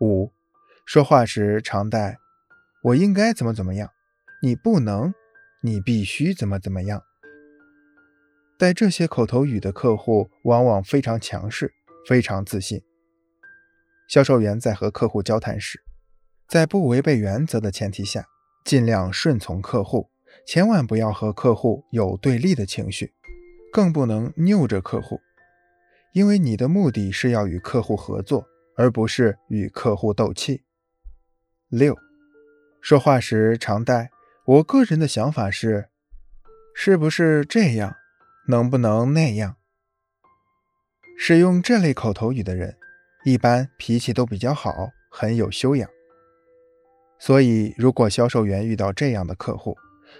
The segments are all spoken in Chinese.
五，说话时常带“我应该怎么怎么样”，“你不能”，“你必须怎么怎么样”。带这些口头语的客户往往非常强势，非常自信。销售员在和客户交谈时，在不违背原则的前提下，尽量顺从客户，千万不要和客户有对立的情绪，更不能拗着客户，因为你的目的是要与客户合作。而不是与客户斗气。六，说话时常带“我个人的想法是，是不是这样，能不能那样”。使用这类口头语的人，一般脾气都比较好，很有修养。所以，如果销售员遇到这样的客户，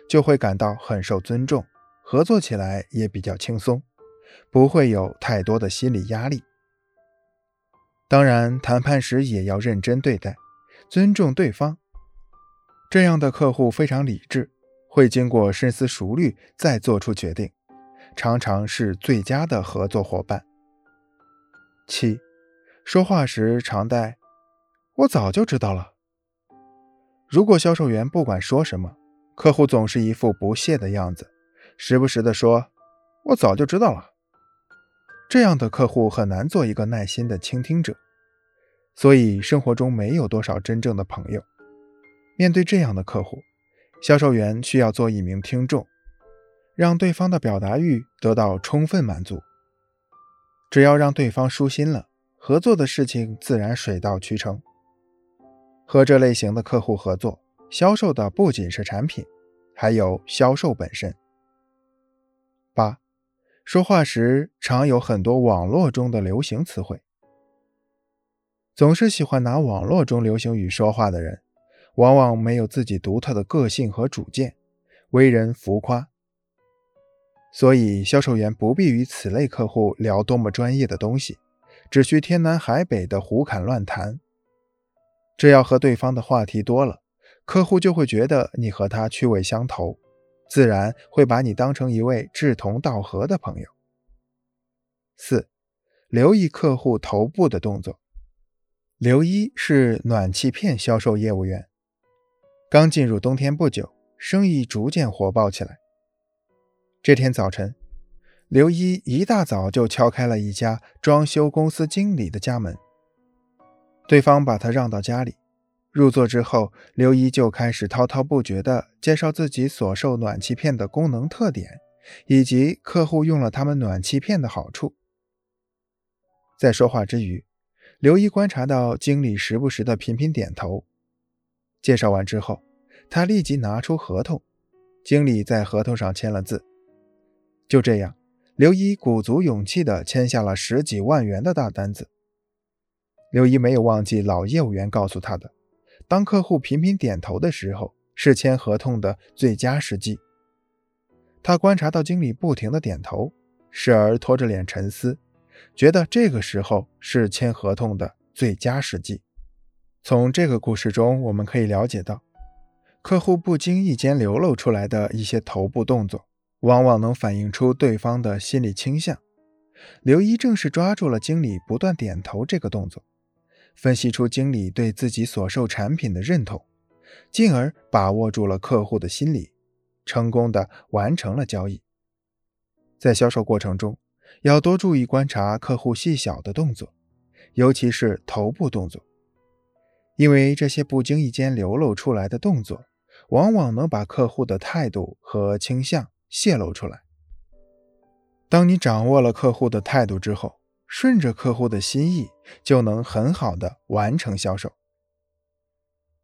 就会感到很受尊重，合作起来也比较轻松，不会有太多的心理压力。当然，谈判时也要认真对待，尊重对方。这样的客户非常理智，会经过深思熟虑再做出决定，常常是最佳的合作伙伴。七，说话时常带“我早就知道了”。如果销售员不管说什么，客户总是一副不屑的样子，时不时的说“我早就知道了”。这样的客户很难做一个耐心的倾听者，所以生活中没有多少真正的朋友。面对这样的客户，销售员需要做一名听众，让对方的表达欲得到充分满足。只要让对方舒心了，合作的事情自然水到渠成。和这类型的客户合作，销售的不仅是产品，还有销售本身。八。说话时常有很多网络中的流行词汇，总是喜欢拿网络中流行语说话的人，往往没有自己独特的个性和主见，为人浮夸。所以，销售员不必与此类客户聊多么专业的东西，只需天南海北的胡侃乱谈。只要和对方的话题多了，客户就会觉得你和他趣味相投。自然会把你当成一位志同道合的朋友。四，留意客户头部的动作。刘一是暖气片销售业务员，刚进入冬天不久，生意逐渐火爆起来。这天早晨，刘一一大早就敲开了一家装修公司经理的家门，对方把他让到家里。入座之后，刘一就开始滔滔不绝地介绍自己所售暖气片的功能特点，以及客户用了他们暖气片的好处。在说话之余，刘一观察到经理时不时的频频点头。介绍完之后，他立即拿出合同，经理在合同上签了字。就这样，刘一鼓足勇气地签下了十几万元的大单子。刘一没有忘记老业务员告诉他的。当客户频频点头的时候，是签合同的最佳时机。他观察到经理不停的点头，时而拖着脸沉思，觉得这个时候是签合同的最佳时机。从这个故事中，我们可以了解到，客户不经意间流露出来的一些头部动作，往往能反映出对方的心理倾向。刘一正是抓住了经理不断点头这个动作。分析出经理对自己所售产品的认同，进而把握住了客户的心理，成功的完成了交易。在销售过程中，要多注意观察客户细小的动作，尤其是头部动作，因为这些不经意间流露出来的动作，往往能把客户的态度和倾向泄露出来。当你掌握了客户的态度之后，顺着客户的心意，就能很好的完成销售。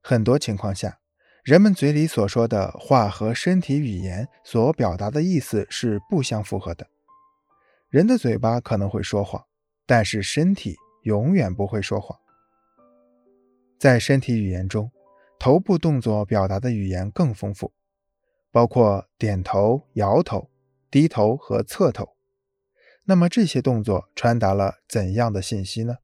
很多情况下，人们嘴里所说的话和身体语言所表达的意思是不相符合的。人的嘴巴可能会说谎，但是身体永远不会说谎。在身体语言中，头部动作表达的语言更丰富，包括点头、摇头、低头和侧头。那么这些动作传达了怎样的信息呢？